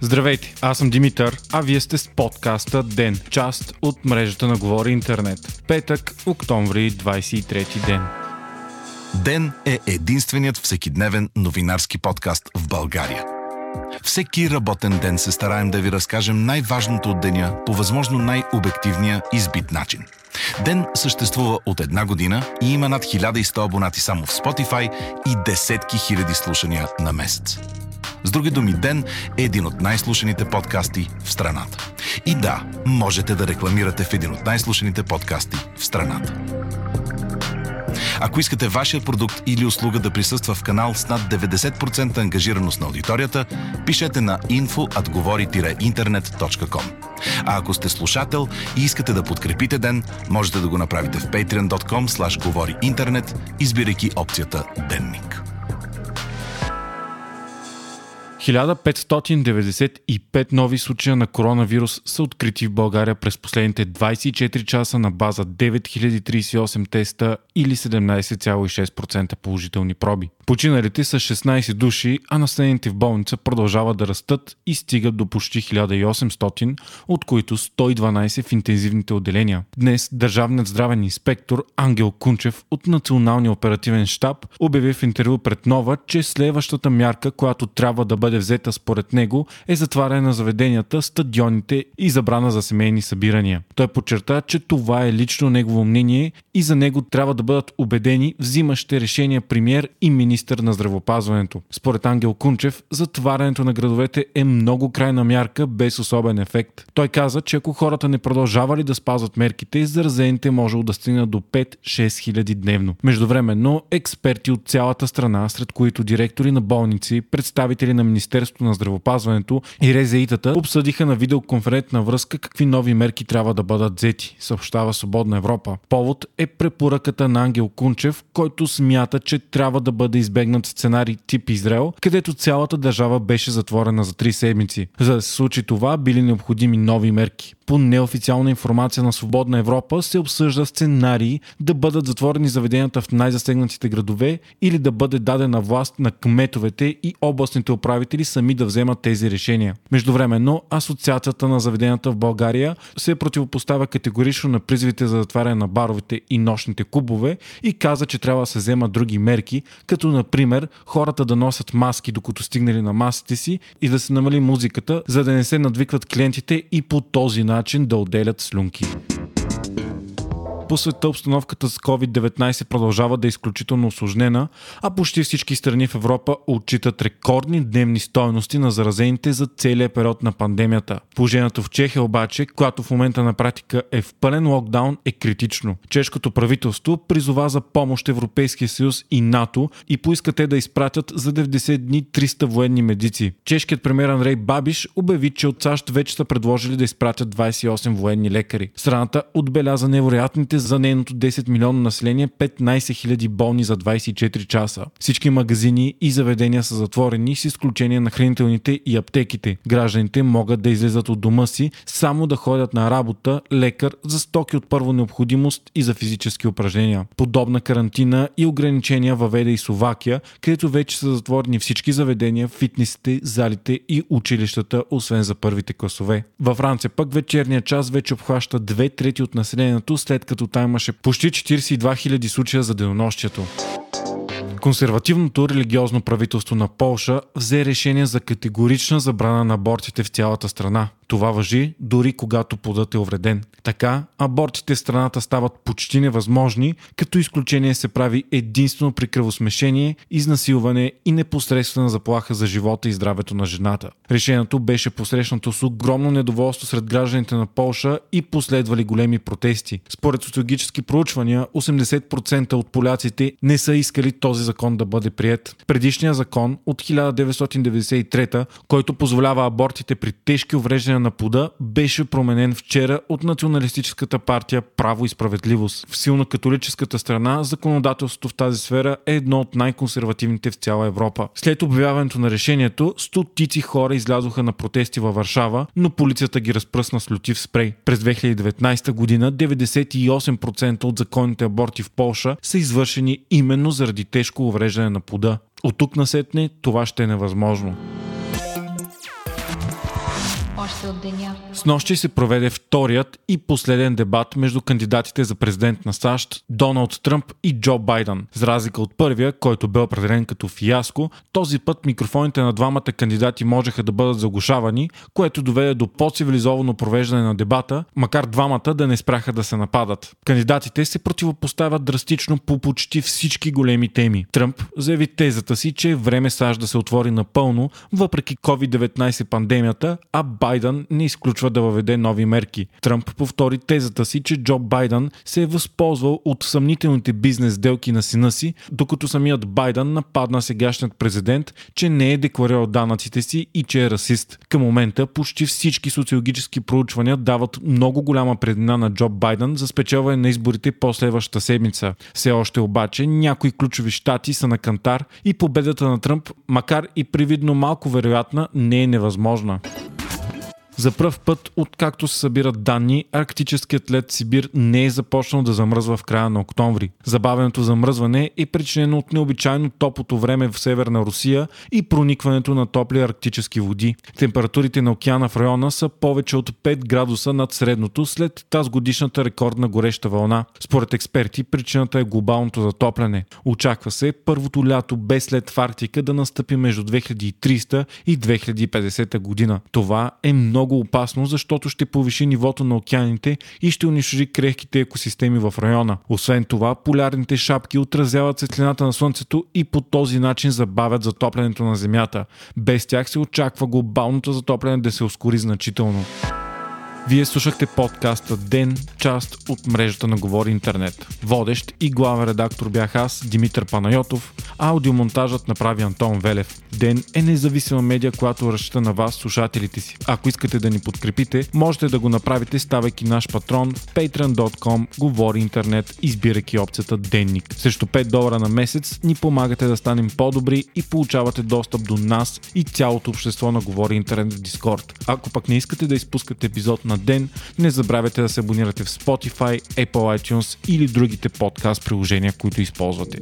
Здравейте, аз съм Димитър, а вие сте с подкаста ДЕН, част от мрежата на Говори Интернет. Петък, октомври, 23 ден. Ден е единственият всекидневен новинарски подкаст в България. Всеки работен ден се стараем да ви разкажем най-важното от деня по възможно най-обективния избит начин. Ден съществува от една година и има над 1100 абонати само в Spotify и десетки хиляди слушания на месец. С други думи, Ден е един от най-слушаните подкасти в страната. И да, можете да рекламирате в един от най-слушаните подкасти в страната. Ако искате вашия продукт или услуга да присъства в канал с над 90% ангажираност на аудиторията, пишете на info.atgovori-internet.com. А ако сте слушател и искате да подкрепите ден, можете да го направите в patreon.com slash говори интернет, избирайки опцията Денник. 1595 нови случая на коронавирус са открити в България през последните 24 часа на база 9038 теста или 17,6% положителни проби. Починалите са 16 души, а населените в болница продължават да растат и стигат до почти 1800, от които 112 в интензивните отделения. Днес държавният здравен инспектор Ангел Кунчев от Националния оперативен штаб обяви в интервю пред Нова, че следващата мярка, която трябва да бъде взета според него е затваряне на заведенията, стадионите и забрана за семейни събирания. Той подчерта, че това е лично негово мнение и за него трябва да бъдат убедени взимащите решения премьер и министър на здравопазването. Според Ангел Кунчев, затварянето на градовете е много крайна мярка без особен ефект. Той каза, че ако хората не продължавали да спазват мерките, заразените може да стигнат до 5-6 хиляди дневно. Междувременно, експерти от цялата страна, сред които директори на болници, представители на Министерството на здравопазването и резеитата обсъдиха на видеоконферентна връзка какви нови мерки трябва да бъдат взети, съобщава Свободна Европа. Повод е препоръката на Ангел Кунчев, който смята, че трябва да бъде избегнат сценарий тип Израел, където цялата държава беше затворена за 3 седмици. За да се случи това, били необходими нови мерки по неофициална информация на Свободна Европа се обсъжда сценарии да бъдат затворени заведенията в най-засегнатите градове или да бъде дадена власт на кметовете и областните управители сами да вземат тези решения. Междувременно, Асоциацията на заведенията в България се противопоставя категорично на призивите за затваряне на баровете и нощните клубове и каза, че трябва да се вземат други мерки, като например хората да носят маски докато стигнали на масите си и да се намали музиката, за да не се надвикват клиентите и по този начин начин да отделят слюнки. По света обстановката с COVID-19 продължава да е изключително осложнена, а почти всички страни в Европа отчитат рекордни дневни стоености на заразените за целия период на пандемията. Положението в Чехия обаче, която в момента на практика е в пълен локдаун, е критично. Чешкото правителство призова за помощ Европейския съюз и НАТО и поиска те да изпратят за 90 дни 300 военни медици. Чешкият премьер Андрей Бабиш обяви, че от САЩ вече са предложили да изпратят 28 военни лекари. Страната отбеляза невероятните за нейното 10 милионно население 15 000 болни за 24 часа. Всички магазини и заведения са затворени с изключение на хранителните и аптеките. Гражданите могат да излезат от дома си само да ходят на работа, лекар, за стоки от първо необходимост и за физически упражнения. Подобна карантина и ограничения въведе и Словакия, където вече са затворени всички заведения, фитнесите, залите и училищата, освен за първите класове. Във Франция пък вечерния час вече обхваща две трети от населението, след като там имаше почти 42 000 случая за денонощието. Консервативното религиозно правителство на Полша взе решение за категорична забрана на абортите в цялата страна. Това въжи дори когато плодът е увреден. Така, абортите в страната стават почти невъзможни, като изключение се прави единствено при кръвосмешение, изнасилване и непосредствена заплаха за живота и здравето на жената. Решението беше посрещнато с огромно недоволство сред гражданите на Полша и последвали големи протести. Според социологически проучвания, 80% от поляците не са искали този закон да бъде прият. Предишният закон от 1993, който позволява абортите при тежки увреждания на плода беше променен вчера от националистическата партия Право и справедливост. В силно католическата страна законодателството в тази сфера е едно от най-консервативните в цяла Европа. След обявяването на решението, стотици хора излязоха на протести във Варшава, но полицията ги разпръсна с лютив спрей. През 2019 година 98% от законните аборти в Полша са извършени именно заради тежко увреждане на плода. От тук насетне това ще е невъзможно. Още от деня. С нощи се проведе вторият и последен дебат между кандидатите за президент на САЩ Доналд Тръмп и Джо Байден. За разлика от първия, който бе определен като фиаско, този път микрофоните на двамата кандидати можеха да бъдат заглушавани, което доведе до по-цивилизовано провеждане на дебата, макар двамата да не спряха да се нападат. Кандидатите се противопоставят драстично по почти всички големи теми. Тръмп заяви тезата си, че е време САЩ да се отвори напълно, въпреки COVID-19 пандемията, а Байден не изключва да въведе нови мерки. Тръмп повтори тезата си, че Джо Байден се е възползвал от съмнителните бизнес делки на сина си, докато самият Байден нападна сегашният президент, че не е декларирал данъците си и че е расист. Към момента почти всички социологически проучвания дават много голяма предина на Джо Байден за спечелване на изборите по следващата седмица. Все още обаче някои ключови щати са на кантар и победата на Тръмп, макар и привидно малко вероятна, не е невъзможна. За пръв път, откакто се събират данни, арктическият лед Сибир не е започнал да замръзва в края на октомври. Забавеното замръзване е причинено от необичайно топлото време в северна Русия и проникването на топли арктически води. Температурите на океана в района са повече от 5 градуса над средното след тази годишната рекордна гореща вълна. Според експерти, причината е глобалното затопляне. Очаква се първото лято без лед в Арктика да настъпи между 2300 и 2050 година. Това е много много опасно, защото ще повиши нивото на океаните и ще унищожи крехките екосистеми в района. Освен това, полярните шапки отразяват светлината на Слънцето и по този начин забавят затоплянето на Земята. Без тях се очаква глобалното затопляне да се ускори значително. Вие слушахте подкаста Ден, част от мрежата на Говори Интернет. Водещ и главен редактор бях аз, Димитър Панайотов, аудиомонтажът направи Антон Велев. Ден е независима медия, която разчита на вас, слушателите си. Ако искате да ни подкрепите, можете да го направите ставайки наш патрон в patreon.com, Говори Интернет, избирайки опцията Денник. Срещу 5 долара на месец ни помагате да станем по-добри и получавате достъп до нас и цялото общество на Говори Интернет в Дискорд. Ако пък не искате да изпускате епизод ден. Не забравяйте да се абонирате в Spotify, Apple iTunes или другите подкаст приложения, които използвате.